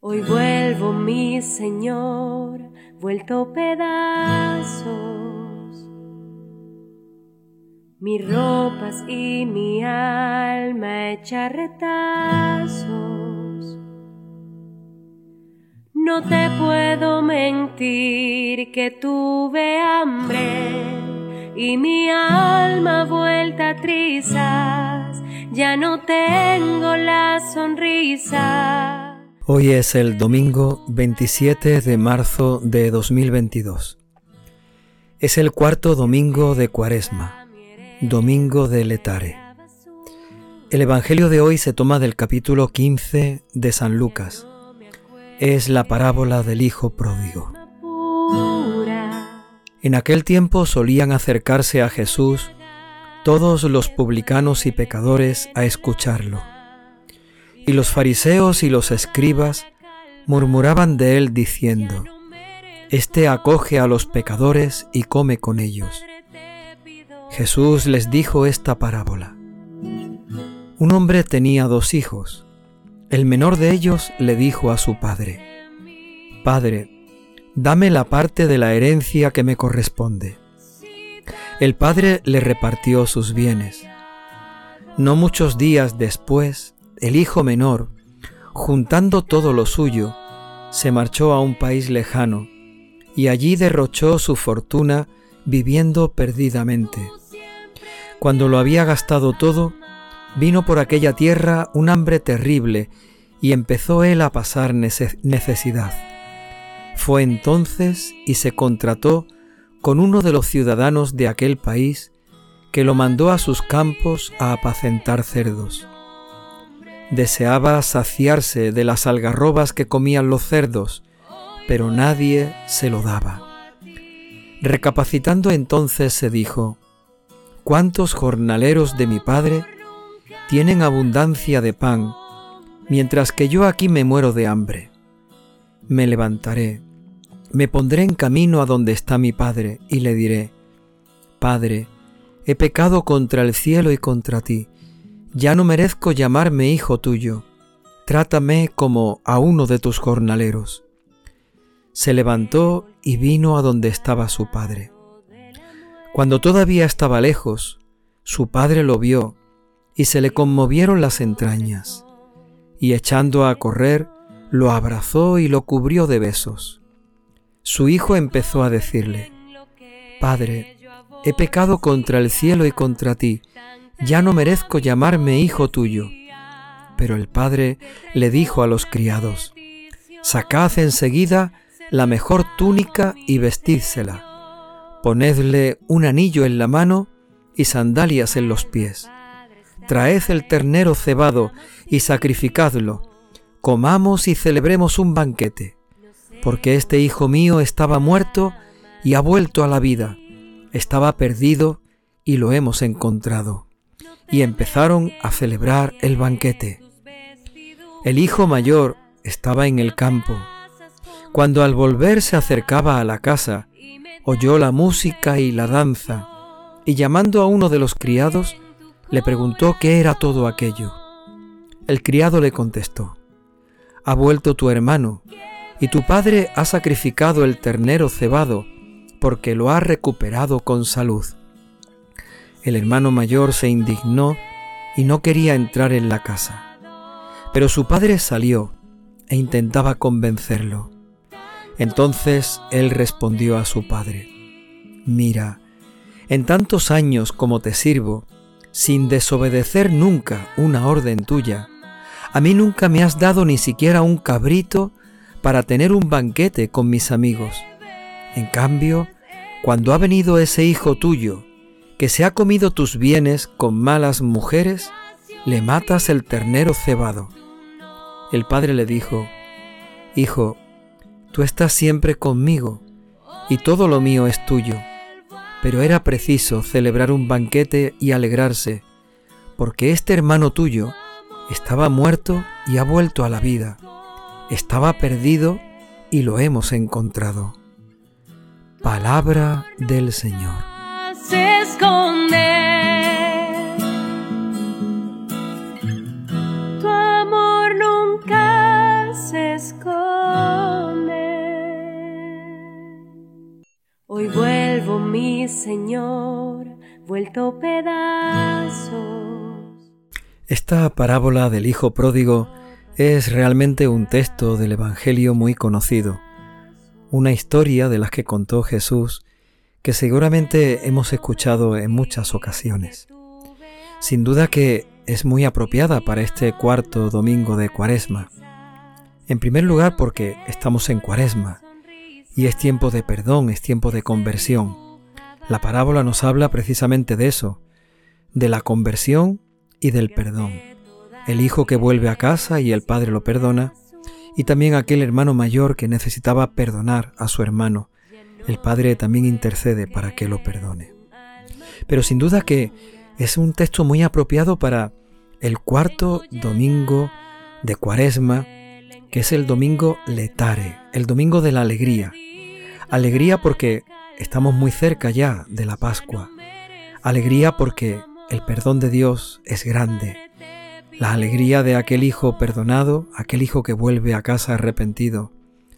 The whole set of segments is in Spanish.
Hoy vuelvo, mi Señor, vuelto pedazos. Mis ropas y mi alma hecha retazos. No te puedo mentir que tuve hambre y mi alma vuelta a trizas. Ya no tengo la sonrisa Hoy es el domingo 27 de marzo de 2022. Es el cuarto domingo de Cuaresma, domingo de Letare. El Evangelio de hoy se toma del capítulo 15 de San Lucas. Es la parábola del Hijo Pródigo. En aquel tiempo solían acercarse a Jesús todos los publicanos y pecadores a escucharlo y los fariseos y los escribas murmuraban de él diciendo, Este acoge a los pecadores y come con ellos. Jesús les dijo esta parábola. Un hombre tenía dos hijos. El menor de ellos le dijo a su padre, Padre, dame la parte de la herencia que me corresponde. El padre le repartió sus bienes. No muchos días después, el hijo menor, juntando todo lo suyo, se marchó a un país lejano y allí derrochó su fortuna viviendo perdidamente. Cuando lo había gastado todo, vino por aquella tierra un hambre terrible y empezó él a pasar necesidad. Fue entonces y se contrató con uno de los ciudadanos de aquel país que lo mandó a sus campos a apacentar cerdos. Deseaba saciarse de las algarrobas que comían los cerdos, pero nadie se lo daba. Recapacitando entonces se dijo, ¿cuántos jornaleros de mi padre tienen abundancia de pan, mientras que yo aquí me muero de hambre? Me levantaré, me pondré en camino a donde está mi padre, y le diré, Padre, he pecado contra el cielo y contra ti, ya no merezco llamarme hijo tuyo, trátame como a uno de tus jornaleros. Se levantó y vino a donde estaba su padre. Cuando todavía estaba lejos, su padre lo vio y se le conmovieron las entrañas, y echando a correr, lo abrazó y lo cubrió de besos. Su hijo empezó a decirle, Padre, he pecado contra el cielo y contra ti, ya no merezco llamarme hijo tuyo. Pero el padre le dijo a los criados, Sacad enseguida la mejor túnica y vestídsela. Ponedle un anillo en la mano y sandalias en los pies. Traed el ternero cebado y sacrificadlo. Comamos y celebremos un banquete, porque este hijo mío estaba muerto y ha vuelto a la vida. Estaba perdido y lo hemos encontrado y empezaron a celebrar el banquete. El hijo mayor estaba en el campo. Cuando al volver se acercaba a la casa, oyó la música y la danza, y llamando a uno de los criados, le preguntó qué era todo aquello. El criado le contestó, Ha vuelto tu hermano, y tu padre ha sacrificado el ternero cebado, porque lo ha recuperado con salud. El hermano mayor se indignó y no quería entrar en la casa. Pero su padre salió e intentaba convencerlo. Entonces él respondió a su padre, Mira, en tantos años como te sirvo, sin desobedecer nunca una orden tuya, a mí nunca me has dado ni siquiera un cabrito para tener un banquete con mis amigos. En cambio, cuando ha venido ese hijo tuyo, que se ha comido tus bienes con malas mujeres, le matas el ternero cebado. El padre le dijo, Hijo, tú estás siempre conmigo, y todo lo mío es tuyo, pero era preciso celebrar un banquete y alegrarse, porque este hermano tuyo estaba muerto y ha vuelto a la vida, estaba perdido y lo hemos encontrado. Palabra del Señor tu amor nunca se esconde. Hoy vuelvo, mi Señor, vuelto pedazos. Esta parábola del Hijo Pródigo es realmente un texto del Evangelio muy conocido, una historia de las que contó Jesús que seguramente hemos escuchado en muchas ocasiones. Sin duda que es muy apropiada para este cuarto domingo de Cuaresma. En primer lugar porque estamos en Cuaresma y es tiempo de perdón, es tiempo de conversión. La parábola nos habla precisamente de eso, de la conversión y del perdón. El hijo que vuelve a casa y el padre lo perdona, y también aquel hermano mayor que necesitaba perdonar a su hermano. El padre también intercede para que lo perdone. Pero sin duda que es un texto muy apropiado para el cuarto domingo de Cuaresma, que es el domingo letare, el domingo de la alegría. Alegría porque estamos muy cerca ya de la Pascua. Alegría porque el perdón de Dios es grande. La alegría de aquel hijo perdonado, aquel hijo que vuelve a casa arrepentido.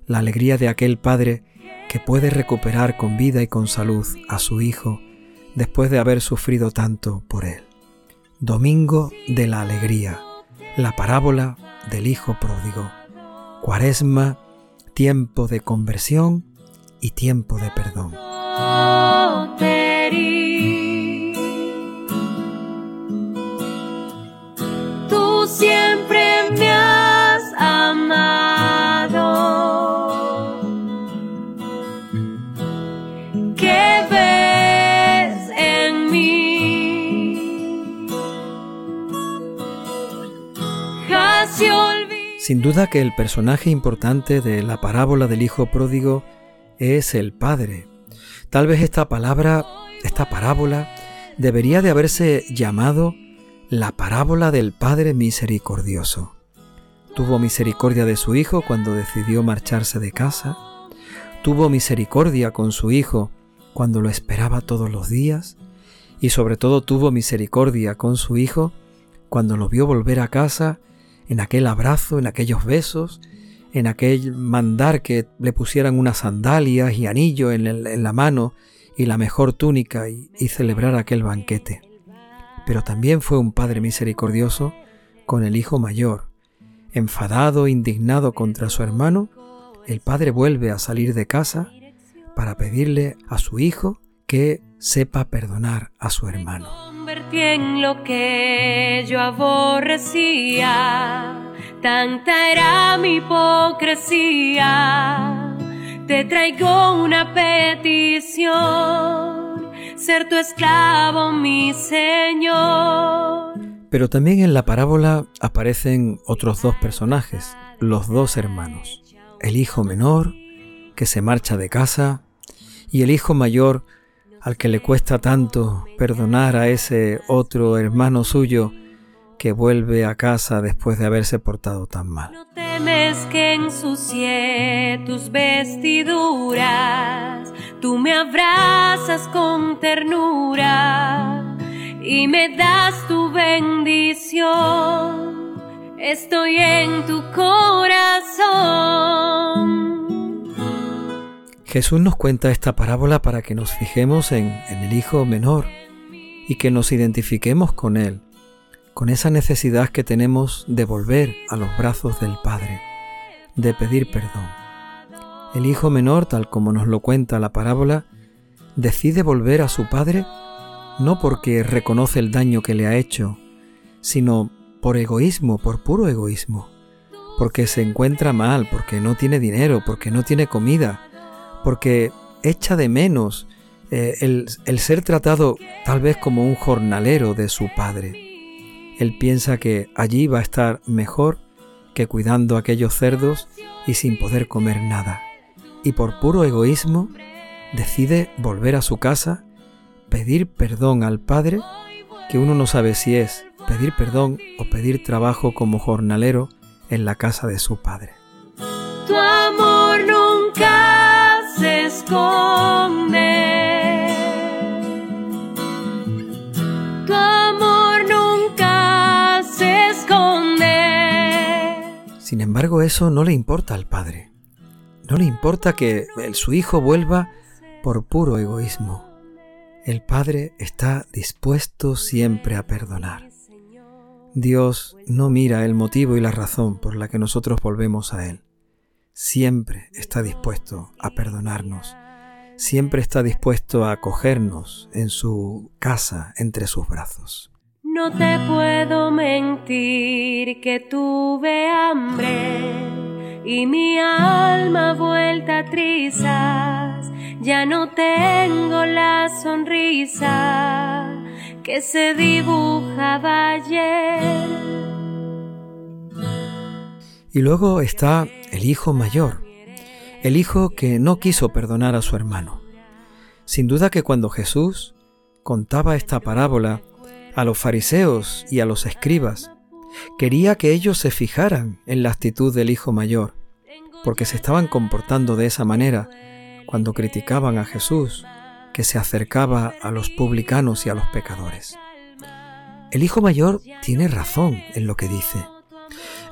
La alegría de aquel padre que puede recuperar con vida y con salud a su hijo después de haber sufrido tanto por él. Domingo de la Alegría, la parábola del Hijo Pródigo, Cuaresma, tiempo de conversión y tiempo de perdón. Sin duda que el personaje importante de la parábola del Hijo Pródigo es el Padre. Tal vez esta palabra, esta parábola, debería de haberse llamado la parábola del Padre Misericordioso. Tuvo misericordia de su Hijo cuando decidió marcharse de casa. Tuvo misericordia con su Hijo cuando lo esperaba todos los días. Y sobre todo tuvo misericordia con su Hijo cuando lo vio volver a casa en aquel abrazo, en aquellos besos, en aquel mandar que le pusieran unas sandalias y anillo en, la mano y la mejor túnica y, celebrar aquel banquete. Pero también fue un Padre misericordioso con el hijo mayor. Enfadado, indignado contra su hermano, el padre vuelve a salir de casa para pedirle a su hijo que sepa perdonar a su hermano. Convertí en lo que yo aborrecía, tanta era mi hipocresía. Te traigo una petición, ser tu esclavo, mi Señor. Pero también en la parábola aparecen otros dos personajes, los dos hermanos, el hijo menor, que se marcha de casa, y el hijo mayor, al que le cuesta tanto perdonar a ese otro hermano suyo que vuelve a casa después de haberse portado tan mal. No temes que ensucie tus vestiduras, tú me abrazas con ternura y me das tu bendición. Estoy en tu corazón. Jesús nos cuenta esta parábola para que nos fijemos en, el hijo menor y que nos identifiquemos con él, con esa necesidad que tenemos de volver a los brazos del Padre, de pedir perdón. El hijo menor, tal como nos lo cuenta la parábola, decide volver a su padre no porque reconoce el daño que le ha hecho, sino por egoísmo, por puro egoísmo, porque se encuentra mal, porque no tiene dinero, porque no tiene comida, porque echa de menos eh, el, ser tratado tal vez como un jornalero de su padre. Él piensa que allí va a estar mejor que cuidando aquellos cerdos y sin poder comer nada. Y por puro egoísmo decide volver a su casa, pedir perdón al Padre, que uno no sabe si es pedir perdón o pedir trabajo como jornalero en la casa de su Padre. Tu amor nunca se esconde. Sin embargo, eso no le importa al Padre. No le importa que su hijo vuelva por puro egoísmo. El Padre está dispuesto siempre a perdonar. Dios no mira el motivo y la razón por la que nosotros volvemos a Él. Siempre está dispuesto a perdonarnos. Siempre está dispuesto a acogernos en su casa entre sus brazos. No te puedo mentir que tuve hambre y mi alma vuelta a trizas. Ya no tengo la sonrisa que se dibujaba ayer. Y luego está el hijo mayor, el hijo que no quiso perdonar a su hermano. Sin duda que cuando Jesús contaba esta parábola, a los fariseos y a los escribas, quería que ellos se fijaran en la actitud del hijo mayor, porque se estaban comportando de esa manera cuando criticaban a Jesús, que se acercaba a los publicanos y a los pecadores. El hijo mayor tiene razón en lo que dice.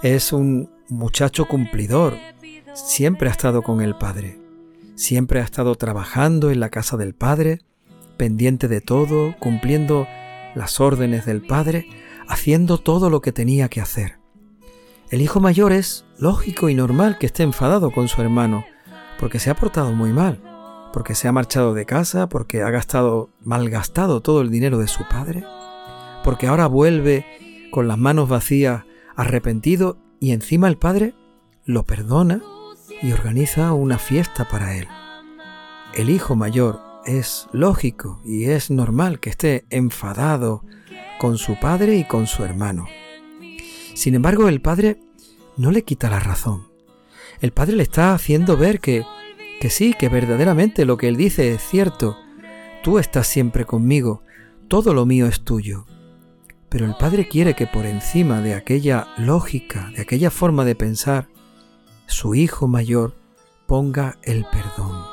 Es un muchacho cumplidor, siempre ha estado con el Padre, siempre ha estado trabajando en la casa del Padre, pendiente de todo, cumpliendo las órdenes del padre, haciendo todo lo que tenía que hacer. El hijo mayor es lógico y normal que esté enfadado con su hermano, porque se ha portado muy mal, porque se ha marchado de casa, porque ha gastado, malgastado todo el dinero de su padre, porque ahora vuelve con las manos vacías, arrepentido, y encima el padre lo perdona y organiza una fiesta para él. El hijo mayor es lógico y es normal que esté enfadado con su padre y con su hermano. Sin embargo, el padre no le quita la razón. El padre le está haciendo ver que, que sí, que verdaderamente lo que él dice es cierto. Tú estás siempre conmigo, todo lo mío es tuyo. Pero el padre quiere que por encima de aquella lógica, de aquella forma de pensar, su hijo mayor ponga el perdón.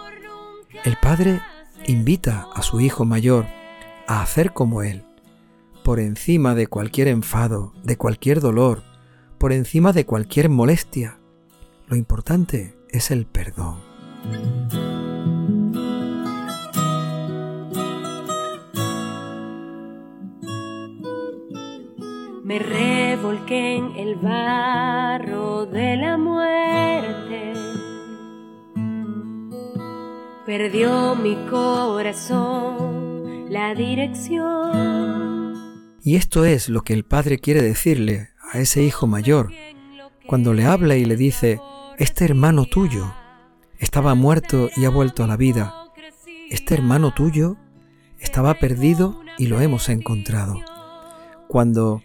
El padre invita a su hijo mayor a hacer como él, por encima de cualquier enfado, de cualquier dolor, por encima de cualquier molestia. Lo importante es el perdón. Me revolqué en el barro de la muerte perdió mi corazón la dirección. Y esto es lo que el padre quiere decirle a ese hijo mayor cuando le habla y le dice, este hermano tuyo estaba muerto y ha vuelto a la vida. Este hermano tuyo estaba perdido y lo hemos encontrado. Cuando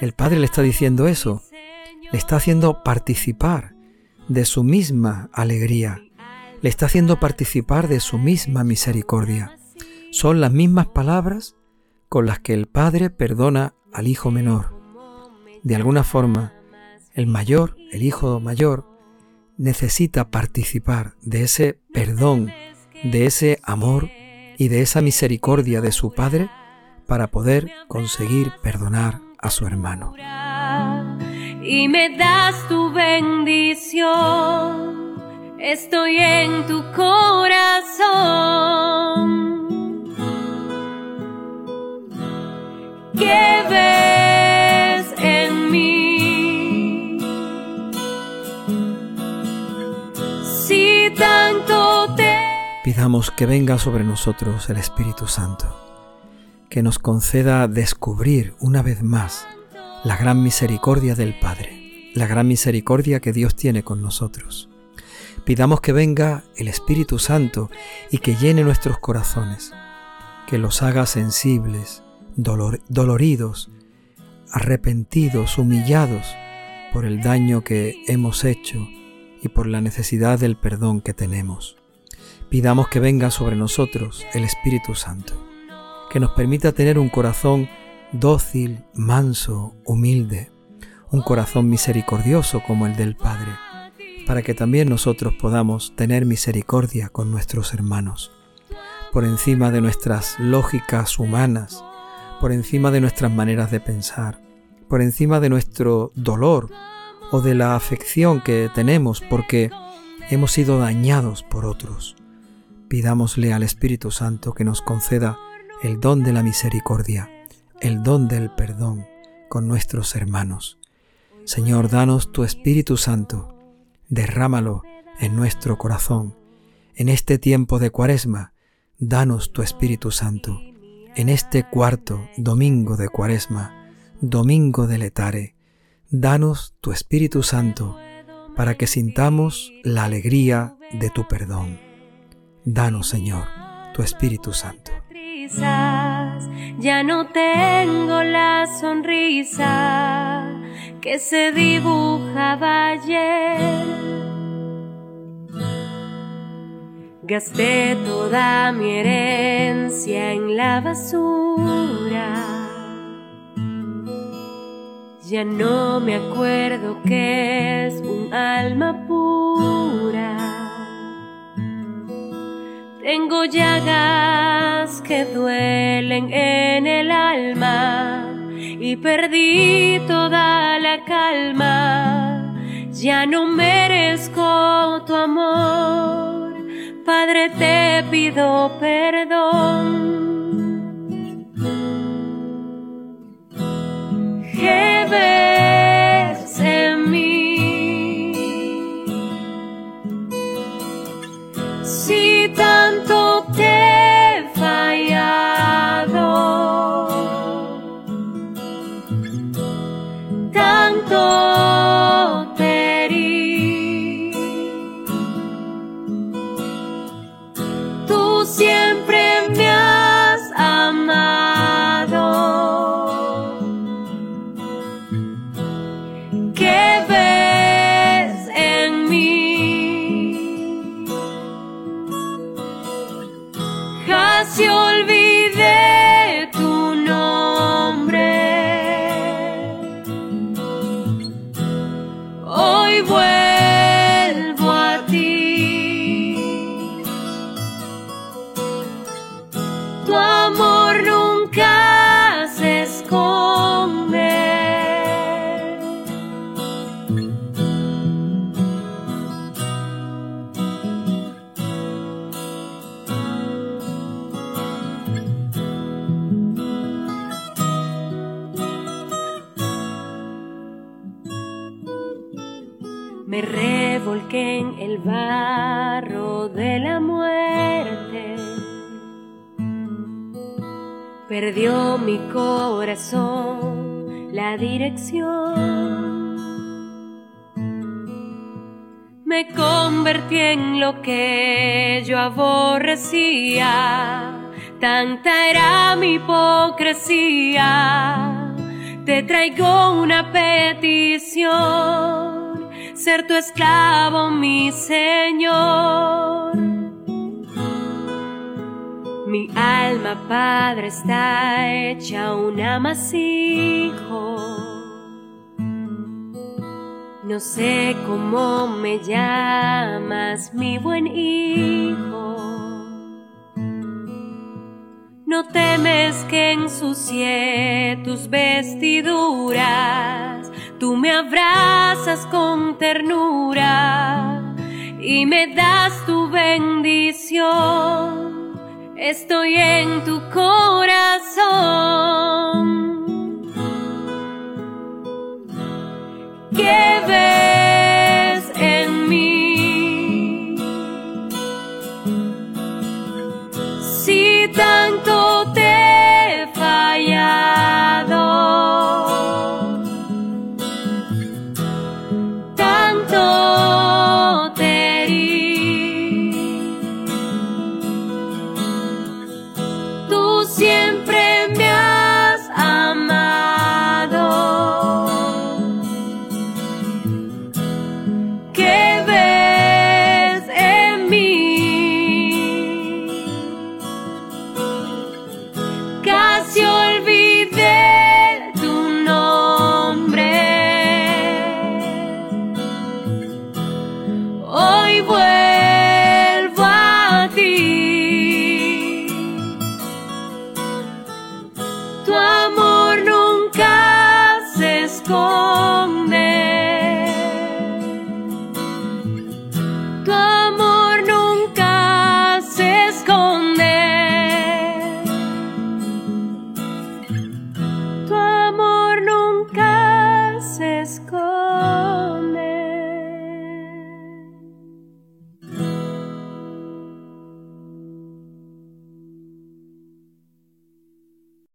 el padre le está diciendo eso, le está haciendo participar de su misma alegría le está haciendo participar de su misma misericordia. Son las mismas palabras con las que el Padre perdona al Hijo menor. De alguna forma, el mayor, el Hijo mayor, necesita participar de ese perdón, de ese amor y de esa misericordia de su Padre para poder conseguir perdonar a su hermano. Y me das tu bendición estoy en tu corazón. ¿Qué ves en mí? Si tanto te... Pidamos que venga sobre nosotros el Espíritu Santo, que nos conceda descubrir una vez más la gran misericordia del Padre, la gran misericordia que Dios tiene con nosotros Pidamos que venga el Espíritu Santo y que llene nuestros corazones, que los haga sensibles, doloridos, arrepentidos, humillados por el daño que hemos hecho y por la necesidad del perdón que tenemos. Pidamos que venga sobre nosotros el Espíritu Santo, que nos permita tener un corazón dócil, manso, humilde, un corazón misericordioso como el del Padre para que también nosotros podamos tener misericordia con nuestros hermanos, por encima de nuestras lógicas humanas, por encima de nuestras maneras de pensar, por encima de nuestro dolor o de la afección que tenemos porque hemos sido dañados por otros. Pidámosle al Espíritu Santo que nos conceda el don de la misericordia, el don del perdón con nuestros hermanos. Señor, danos tu Espíritu Santo, derrámalo en nuestro corazón. En este tiempo de cuaresma, danos tu Espíritu Santo. En este cuarto domingo de cuaresma, domingo de letare, danos tu Espíritu Santo para que sintamos la alegría de tu perdón. Danos, Señor, tu Espíritu Santo. Ya no tengo la sonrisa que se dibujaba ayer. Gasté toda mi herencia en la basura ya no me acuerdo que es un alma pura. Tengo llagas que duelen en el alma y perdí toda la calma. Ya no merezco tu amor, Padre, te pido perdón. Me Perdió mi corazón la dirección. Me convertí en lo que yo aborrecía. Tanta era mi hipocresía. Te traigo una petición ser tu esclavo, mi Señor. Mi alma, Padre, está hecha un amasijo. No sé cómo me llamas, mi buen hijo. No temes que ensucie tus vestiduras Tú me abrazas con ternura y me das tu bendición estoy en tu corazón.